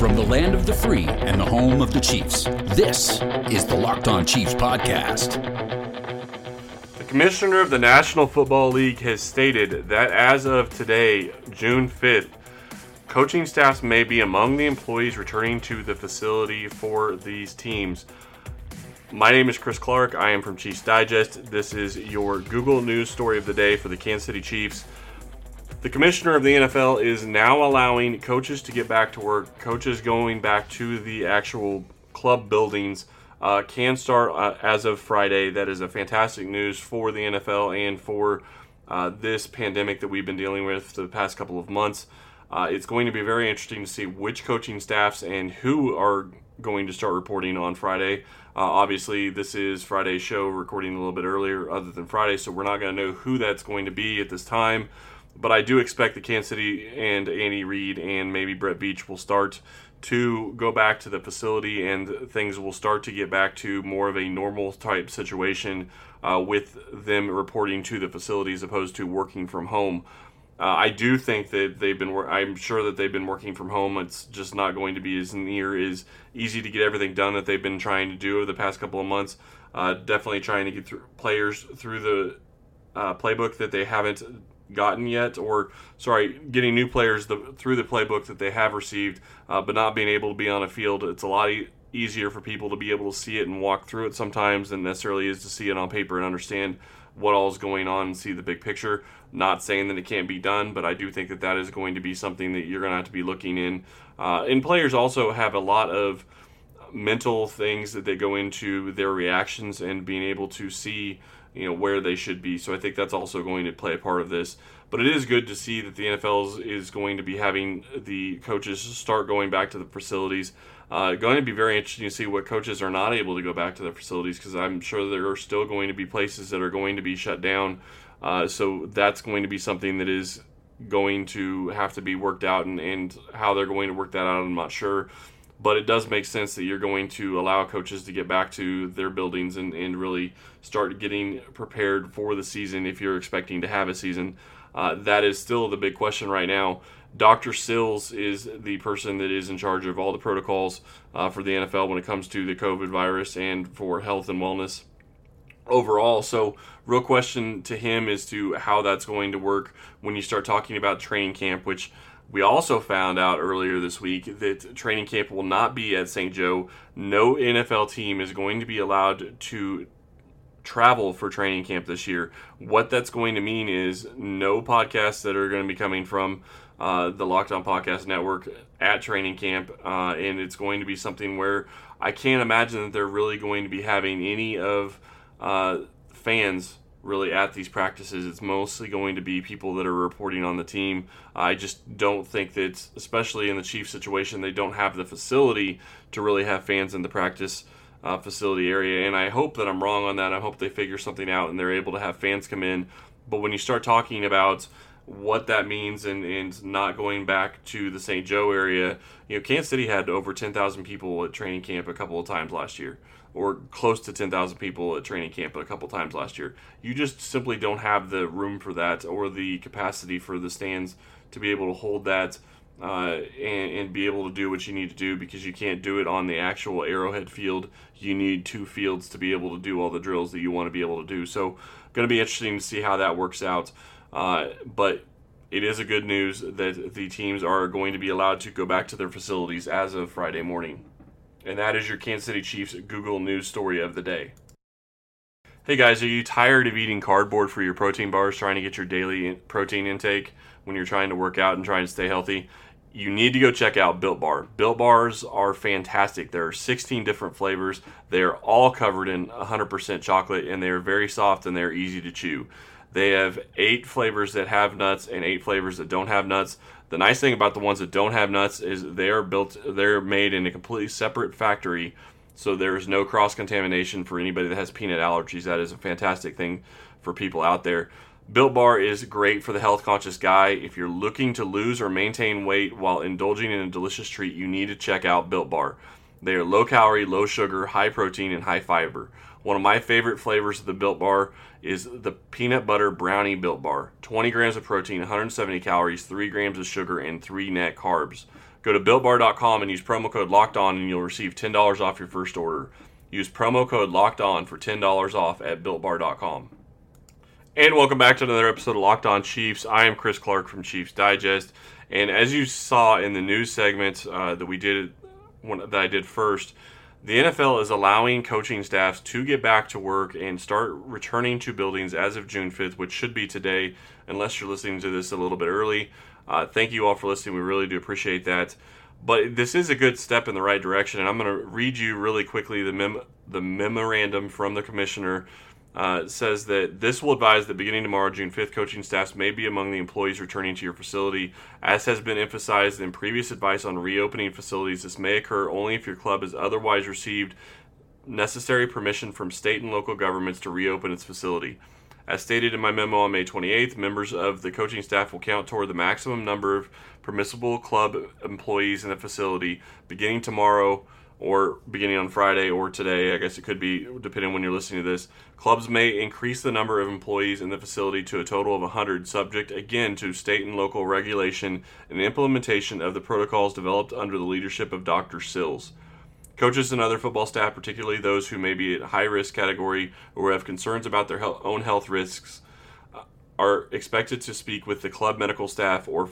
From the land of the free and the home of the Chiefs, this is the Locked On Chiefs podcast. The commissioner of the National Football League has stated that as of today, June 5th, coaching staffs may be among the employees returning to the facility for these teams. My name is Chris Clark. I am from Chiefs Digest. This is your Google News story of the day for the Kansas City Chiefs. The commissioner of the NFL is now allowing coaches to get back to work. Coaches going back to the actual club buildings uh, can start uh, as of Friday. That is a fantastic news for the NFL and for uh, this pandemic that we've been dealing with the past couple of months. Uh, it's going to be very interesting to see which coaching staffs and who are going to start reporting on Friday. Uh, obviously, this is Friday's show, recording a little bit earlier, other than Friday, so we're not going to know who that's going to be at this time. But I do expect the Kansas City and Andy Reid and maybe Brett Veach will start to go back to the facility and things will start to get back to more of a normal type situation uh, with them reporting to the facility as opposed to working from home. Uh, I do think that they've been. I'm sure that they've been working from home. It's just not going to be as near as easy to get everything done that they've been trying to do over the past couple of months. Uh, definitely trying to get through players through the uh, playbook that they haven't gotten yet, or sorry, getting new players the, through the playbook that they have received, uh, but not being able to be on a field. It's a lot e- easier for people to be able to see it and walk through it sometimes than necessarily is to see it on paper and understand what all is going on and see the big picture. Not saying that it can't be done, but I do think that that is going to be something that you're going to have to be looking in. Uh, and players also have a lot of mental things that they go into their reactions and being able to see you know where they should be. So I think that's also going to play a part of this. But it is good to see that the NFL is going to be having the coaches start going back to the facilities. Uh, going to be very interesting to see what coaches are not able to go back to the facilities because I'm sure there are still going to be places that are going to be shut down. Uh, so that's going to be something that is going to have to be worked out, and, and how they're going to work that out, I'm not sure. But it does make sense that you're going to allow coaches to get back to their buildings and, and really start getting prepared for the season if you're expecting to have a season. Uh, that is still the big question right now. Dr. Sills is the person that is in charge of all the protocols uh, for the NFL when it comes to the COVID virus and for health and wellness overall. So, real question to him is to how that's going to work when you start talking about training camp, which we also found out earlier this week that training camp will not be at St. Joe. No NFL team is going to be allowed to travel for training camp this year. What that's going to mean is no podcasts that are going to be coming from uh, the Locked On Podcast Network at training camp, uh, and it's going to be something where I can't imagine that they're really going to be having any of uh, fans really at these practices. It's mostly going to be people that are reporting on the team. I just don't think that, especially in the Chiefs situation, they don't have the facility to really have fans in the practice. Uh, facility area, and I hope that I'm wrong on that. I hope they figure something out and they're able to have fans come in. But when you start talking about what that means and, and not going back to the St. Joe area. You know, Kansas City had over 10,000 people at training camp a couple of times last year, or close to 10,000 people at training camp a couple times last year. You just simply don't have the room for that or the capacity for the stands to be able to hold that uh, and, and be able to do what you need to do because you can't do it on the actual Arrowhead field. You need two fields to be able to do all the drills that you want to be able to do. So, going to be interesting to see how that works out. Uh, but it is a good news that the teams are going to be allowed to go back to their facilities as of Friday morning. And that is your Kansas City Chiefs Google News story of the day. Hey guys, are you tired of eating cardboard for your protein bars, trying to get your daily protein intake when you're trying to work out and trying to stay healthy? You need to go check out Built Bar. Built Bars are fantastic. There are 16 different flavors. They are all covered in 100% chocolate and they are very soft and they're easy to chew. They have eight flavors that have nuts and eight flavors that don't have nuts. The nice thing about the ones that don't have nuts is they are built, they're made in a completely separate factory, so there is no cross contamination for anybody that has peanut allergies. That is a fantastic thing for people out there. Built Bar is great for the health conscious guy. If you're looking to lose or maintain weight while indulging in a delicious treat, you need to check out Built Bar. They are low calorie, low sugar, high protein, and high fiber. One of my favorite flavors of the Built Bar is the peanut butter brownie Built Bar. 20 grams of protein, 170 calories, 3 grams of sugar, and 3 net carbs. Go to builtbar.com and use promo code locked on, and you'll receive $10 off your first order. Use promo code locked on for $10 off at builtbar.com. And welcome back to another episode of Locked On Chiefs. I am Chris Clark from Chiefs Digest. And as you saw in the news segment uh, that we did, that I did first, the NFL is allowing coaching staffs to get back to work and start returning to buildings as of June 5th, which should be today, unless you're listening to this a little bit early. Uh, thank you all for listening. We really do appreciate that. But this is a good step in the right direction, and I'm going to read you really quickly the mem- the memorandum from the commissioner. Uh, says that this will advise that beginning tomorrow, June 5th, coaching staffs may be among the employees returning to your facility. As has been emphasized in previous advice on reopening facilities, this may occur only if your club has otherwise received necessary permission from state and local governments to reopen its facility. As stated in my memo on May 28th, members of the coaching staff will count toward the maximum number of permissible club employees in the facility beginning tomorrow or beginning on Friday or today. I guess it could be depending when you're listening to this. Clubs may increase the number of employees in the facility to a total of 100, subject again to state and local regulation and implementation of the protocols developed under the leadership of Dr. Sills. Coaches and other football staff, particularly those who may be at high risk category or have concerns about their own health risks, uh, are expected to speak with the club medical staff or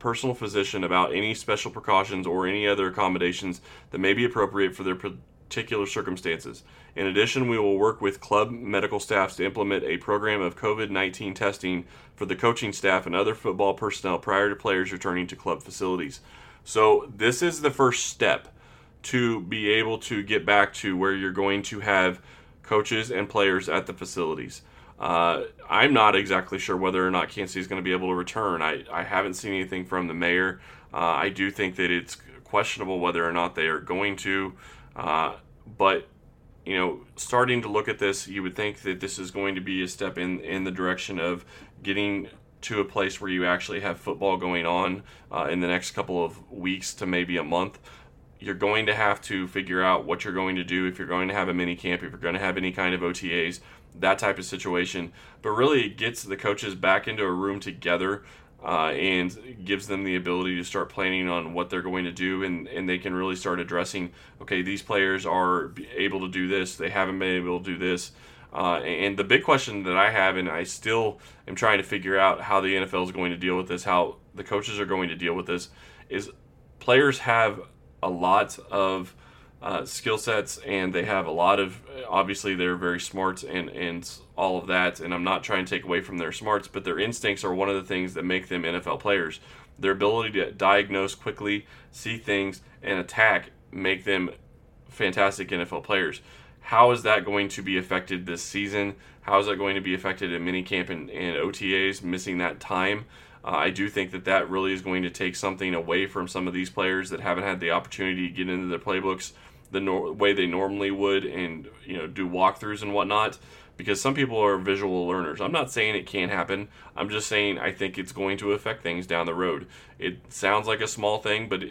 personal physician about any special precautions or any other accommodations that may be appropriate for their particular circumstances. In addition, we will work with club medical staffs to implement a program of COVID 19 testing for the coaching staff and other football personnel prior to players returning to club facilities. So, this is the first step to be able to get back to where you're going to have coaches and players at the facilities. Uh, I'm not exactly sure whether or not Kansas City is going to be able to return. I, I haven't seen anything from the mayor. Uh, I do think that it's questionable whether or not they are going to. Uh, but, you know, starting to look at this, you would think that this is going to be a step in, in the direction of getting to a place where you actually have football going on uh, in the next couple of weeks to maybe a month you're going to have to figure out what you're going to do if you're going to have a mini camp, if you're going to have any kind of OTAs, that type of situation. But really, it gets the coaches back into a room together uh, and gives them the ability to start planning on what they're going to do, and, and they can really start addressing okay, these players are able to do this, they haven't been able to do this. Uh, and the big question that I have, and I still am trying to figure out how the NFL is going to deal with this, how the coaches are going to deal with this, is players have a lot of uh, skill sets and they have a lot of obviously they're very smart and and all of that and i'm not trying to take away from their smarts but their instincts are one of the things that make them nfl players. Their ability to diagnose quickly see things and attack make them fantastic nfl players. How is that going to be affected this season? How is that going to be affected in minicamp and, and otas missing that time? Uh, I do think that that really is going to take something away from some of these players that haven't had the opportunity to get into their playbooks the nor- way they normally would and you know do walkthroughs and whatnot because some people are visual learners. I'm not saying it can't happen. I'm just saying I think it's going to affect things down the road. It sounds like a small thing, but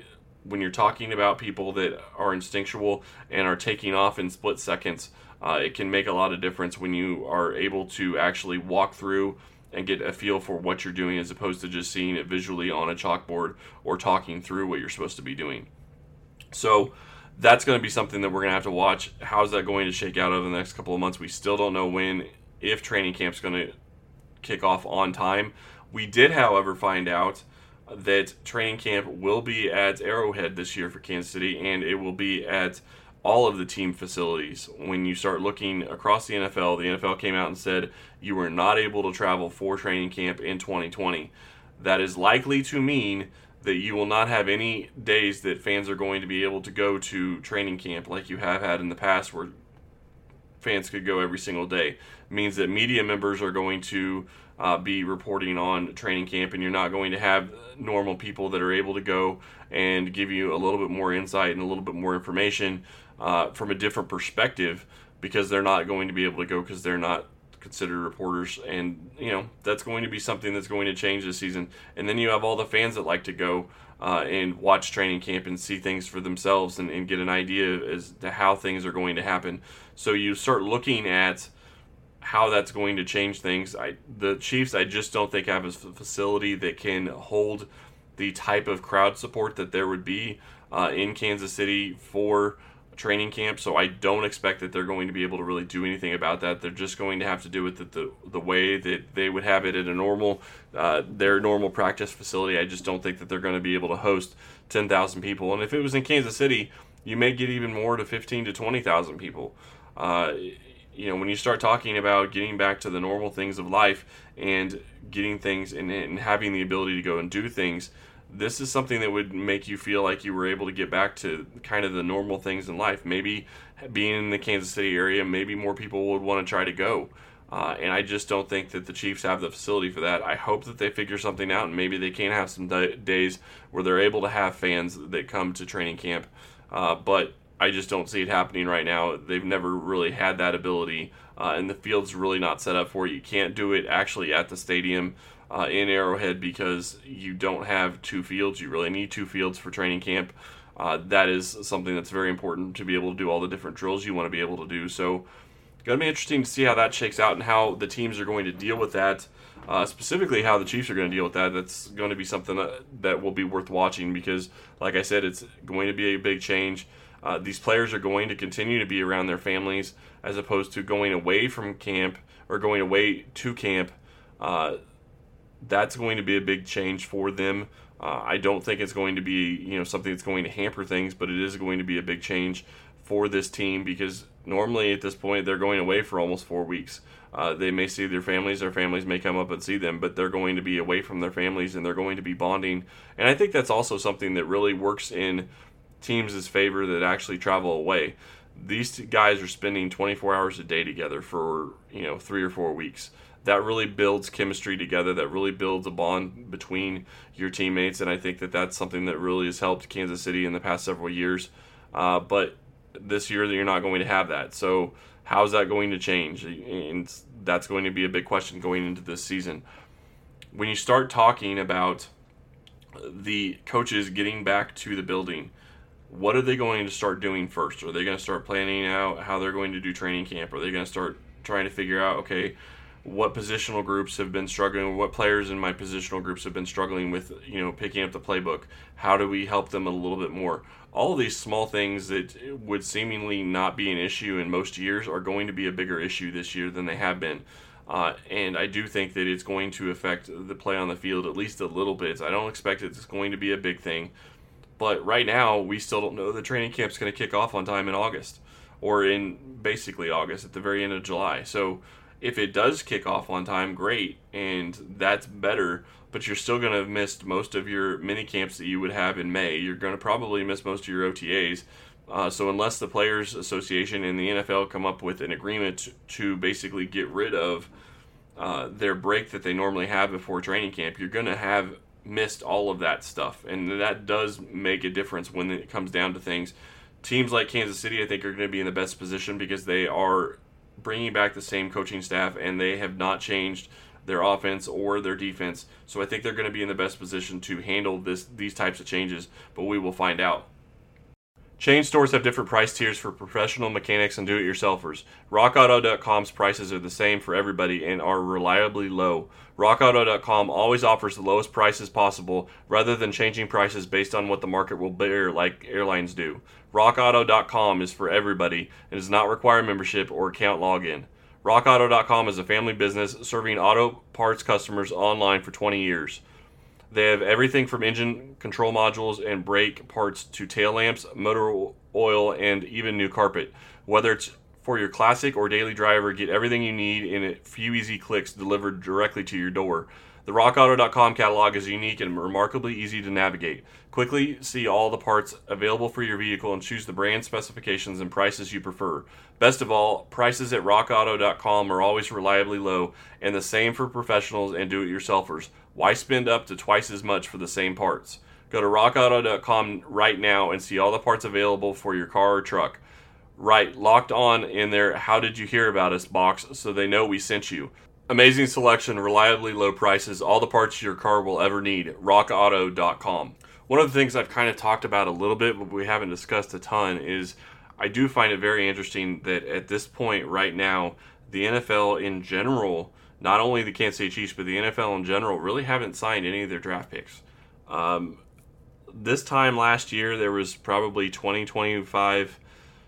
when you're talking about people that are instinctual and are taking off in split seconds, uh, it can make a lot of difference when you are able to actually walk through and get a feel for what you're doing as opposed to just seeing it visually on a chalkboard or talking through what you're supposed to be doing. So that's going to be something that we're going to have to watch. How's that going to shake out over the next couple of months? We still don't know when, if training camp's going to kick off on time. We did, however, find out that training camp will be at Arrowhead this year for Kansas City, and it will be at all of the team facilities. When you start looking across the NFL, the NFL came out and said you were not able to travel for training camp in 2020. That is likely to mean that you will not have any days that fans are going to be able to go to training camp like you have had in the past where fans could go every single day. It means that media members are going to uh, be reporting on training camp, and you're not going to have normal people that are able to go and give you a little bit more insight and a little bit more information uh, from a different perspective because they're not going to be able to go because they're not considered reporters and you know that's going to be something that's going to change this season. And then you have all the fans that like to go uh, and watch training camp and see things for themselves and, and, get an idea as to how things are going to happen. So you start looking at how that's going to change things. I the Chiefs I just don't think have a facility that can hold the type of crowd support that there would be uh, in Kansas City for training camp. So I don't expect that they're going to be able to really do anything about that. They're just going to have to do it the, the, the way that they would have it at a normal, uh, their normal practice facility. I just don't think that they're going to be able to host 10,000 people. And if it was in Kansas City, you may get even more to 15 to 20,000 people. Uh, you know, when you start talking about getting back to the normal things of life and getting things and, and having the ability to go and do things, this is something that would make you feel like you were able to get back to kind of the normal things in life. Maybe being in the Kansas City area, maybe more people would want to try to go. Uh, and I just don't think that the Chiefs have the facility for that. I hope that they figure something out and maybe they can have some d- days where they're able to have fans that come to training camp. Uh, but I just don't see it happening right now. They've never really had that ability, uh, and the field's really not set up for it. You can't do it actually at the stadium uh, in Arrowhead because you don't have two fields. You really need two fields for training camp. Uh, that is something that's very important to be able to do all the different drills you want to be able to do. So, going to be interesting to see how that shakes out and how the teams are going to deal with that. Uh, specifically, how the Chiefs are going to deal with that. That's going to be something that, that will be worth watching because, like I said, it's going to be a big change. Uh, these players are going to continue to be around their families as opposed to going away from camp or going away to camp. That's going to be a big change for them. Uh, I don't think it's going to be you know something that's going to hamper things, but it is going to be a big change for this team because normally at this point they're going away for almost four weeks. Uh, they may see their families, their families may come up and see them, but they're going to be away from their families and they're going to be bonding. And I think that's also something that really works in teams' favor that actually travel away. These guys are spending 24 hours a day together for you know three or four weeks that really builds chemistry together. That really builds a bond between your teammates, and I think that that's something that really has helped Kansas City in the past several years. Uh, but this year, you're not going to have that. So how's that going to change? And that's going to be a big question going into this season. When you start talking about the coaches getting back to the building, what are they going to start doing first? Are they going to start planning out how they're going to do training camp? Are they going to start trying to figure out, okay, what positional groups have been struggling, what players in my positional groups have been struggling with, you know, picking up the playbook. How do we help them a little bit more? All these small things that would seemingly not be an issue in most years are going to be a bigger issue this year than they have been. Uh, and I do think that it's going to affect the play on the field at least a little bit. I don't expect it's going to be a big thing. But right now, we still don't know the training camp's going to kick off on time in August or in basically August at the very end of July. So if it does kick off on time, great, and that's better. But you're still going to have missed most of your mini camps that you would have in May. You're going to probably miss most of your OTAs. Uh, so unless the Players Association and the NFL come up with an agreement to basically get rid of uh, their break that they normally have before training camp, you're going to have missed all of that stuff, and that does make a difference when it comes down to things. Teams like Kansas City, I think, are going to be in the best position because they are bringing back the same coaching staff, and they have not changed their offense or their defense. So I think they're going to be in the best position to handle this these types of changes. But we will find out. Chain stores have different price tiers for professional mechanics and do-it-yourselfers. RockAuto.com's prices are the same for everybody and are reliably low. RockAuto.com always offers the lowest prices possible rather than changing prices based on what the market will bear like airlines do. RockAuto.com is for everybody and does not require membership or account login. RockAuto.com is a family business serving auto parts customers online for 20 years. They have everything from engine control modules and brake parts to tail lamps, motor oil, and even new carpet. Whether it's for your classic or daily driver, get everything you need in a few easy clicks delivered directly to your door. The RockAuto.com catalog is unique and remarkably easy to navigate. Quickly see all the parts available for your vehicle and choose the brand specifications and prices you prefer. Best of all, prices at RockAuto.com are always reliably low and the same for professionals and do it yourselfers. Why spend up to twice as much for the same parts? Go to rockauto.com right now and see all the parts available for your car or truck. Right, locked on in their How Did You Hear About Us box so they know we sent you. Amazing selection, reliably low prices, all the parts your car will ever need. RockAuto.com. One of the things I've kind of talked about a little bit, but we haven't discussed a ton, is I do find it very interesting that at this point right now, the NFL in general not only the Kansas City Chiefs, but the NFL in general really haven't signed any of their draft picks. Um, this time last year, there was probably 20, 25,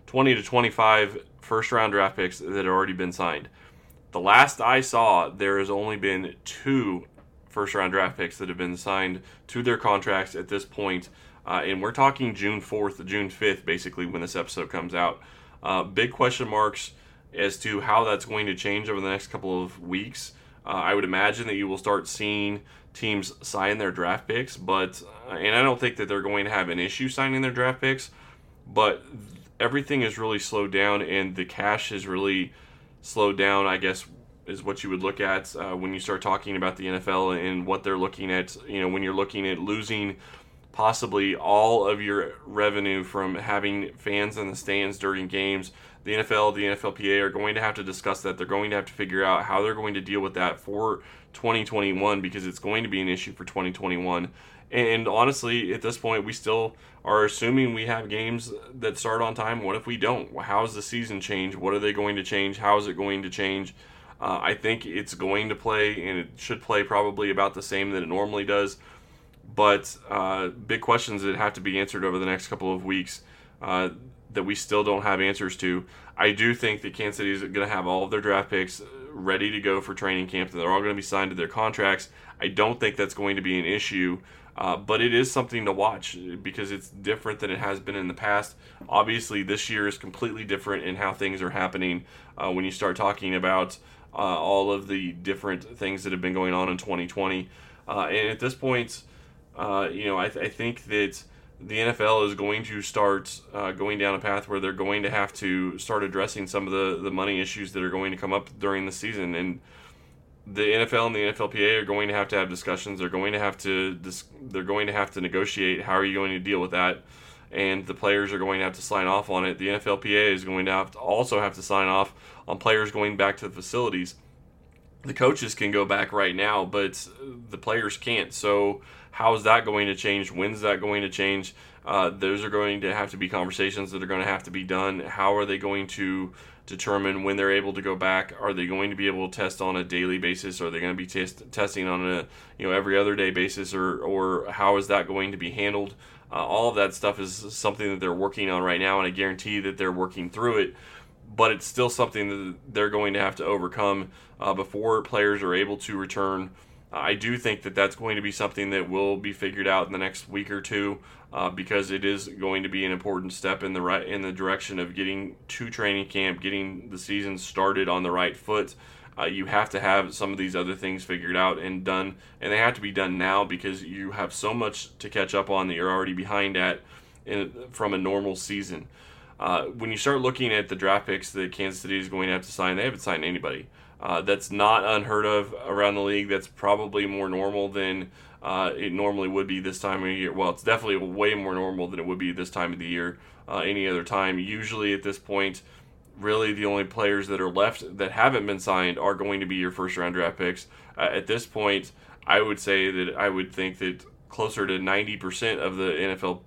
20 to 25 first round draft picks that had already been signed. The last I saw, there has only been two first round draft picks that have been signed to their contracts at this point. Uh, and we're talking June 4th, June 5th, basically, when this episode comes out. Uh, big question marks as to how that's going to change over the next couple of weeks. Uh, I would imagine that you will start seeing teams sign their draft picks, but uh, and I don't think that they're going to have an issue signing their draft picks, but everything is really slowed down and the cash is really slowed down. I guess is what you would look at uh, when you start talking about the NFL and what they're looking at. You know, when you're looking at losing possibly all of your revenue from having fans in the stands during games. The NFL, the NFLPA are going to have to discuss that. They're going to have to figure out how they're going to deal with that for 2021 because it's going to be an issue for 2021. And honestly, at this point, we still are assuming we have games that start on time. What if we don't? How's the season change? What are they going to change? How is it going to change? Uh, I think it's going to play, and it should play probably about the same that it normally does. But uh, big questions that have to be answered over the next couple of weeks uh, that we still don't have answers to. I do think that Kansas City is going to have all of their draft picks ready to go for training camp. And they're all going to be signed to their contracts. I don't think that's going to be an issue. Uh, but it is something to watch because it's different than it has been in the past. Obviously, this year is completely different in how things are happening uh, when you start talking about uh, all of the different things that have been going on in 2020. Uh, and at this point, uh, you know, I, th- I, think that the NFL is going to start uh, going down a path where they're going to have to start addressing some of the, the money issues that are going to come up during the season. And the NFL and the NFLPA are going to have to have discussions. They're going to have to dis- they're going to have to negotiate. How are you going to deal with that? And the players are going to have to sign off on it. The NFLPA is going to have to also have to sign off on players going back to the facilities. The coaches can go back right now, but the players can't. So how is that going to change? When's that going to change? Uh, those are going to have to be conversations that are going to have to be done. How are they going to determine when they're able to go back? Are they going to be able to test on a daily basis? Are they going to be test, testing on a you know every other day basis, or or how is that going to be handled? Uh, all of that stuff is something that they're working on right now, and I guarantee that they're working through it. But it's still something that they're going to have to overcome uh, before players are able to return. I do think that that's going to be something that will be figured out in the next week or two uh, because it is going to be an important step in the right in the direction of getting to training camp, getting the season started on the right foot. Uh, you have to have some of these other things figured out and done, and they have to be done now because you have so much to catch up on that you're already behind at in, from a normal season. Uh, when you start looking at the draft picks that Kansas City is going to have to sign, they haven't signed anybody. Uh, that's not unheard of around the league. That's probably more normal than uh, it normally would be this time of year. Well, it's definitely way more normal than it would be this time of the year uh, any other time. Usually at this point, really the only players that are left that haven't been signed are going to be your first round draft picks. Uh, at this point, I would say that I would think that closer to 90% of the NFL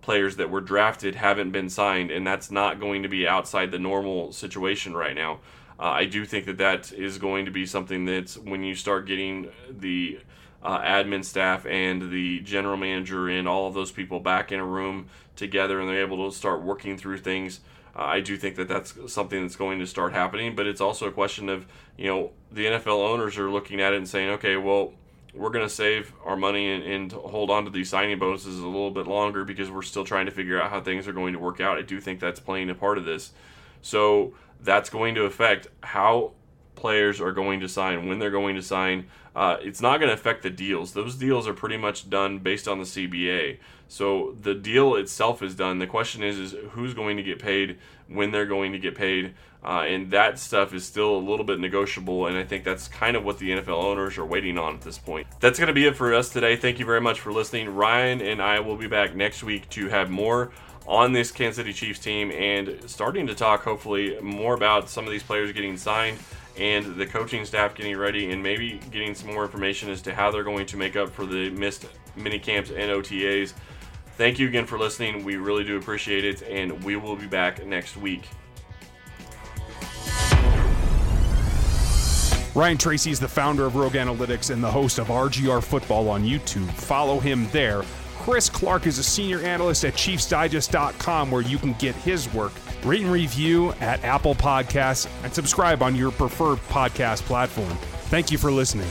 players that were drafted haven't been signed, and that's not going to be outside the normal situation right now. Uh, I do think that that is going to be something that's when you start getting the uh, admin staff and the general manager and all of those people back in a room together and they're able to start working through things. Uh, I do think that that's something that's going to start happening, but it's also a question of, you know, the NFL owners are looking at it and saying, okay, well, we're going to save our money and, and, hold on to these signing bonuses a little bit longer because we're still trying to figure out how things are going to work out. I do think that's playing a part of this. So that's going to affect how players are going to sign, when they're going to sign. Uh, it's not going to affect the deals. Those deals are pretty much done based on the CBA. So the deal itself is done. The question is, is who's going to get paid, when they're going to get paid, uh, and that stuff is still a little bit negotiable. And I think that's kind of what the NFL owners are waiting on at this point. That's going to be it for us today. Thank you very much for listening. Ryan and I will be back next week to have more on this Kansas City Chiefs team and starting to talk hopefully more about some of these players getting signed and the coaching staff getting ready and maybe getting some more information as to how they're going to make up for the missed mini camps and OTAs. Thank you again for listening. We really do appreciate it, and we will be back next week. Ryan Tracy is the founder of Rogue Analytics and the host of RGR Football on YouTube. Follow him there. Chris Clark is a senior analyst at ChiefsDigest.com where you can get his work. Rate and review at Apple Podcasts and subscribe on your preferred podcast platform. Thank you for listening.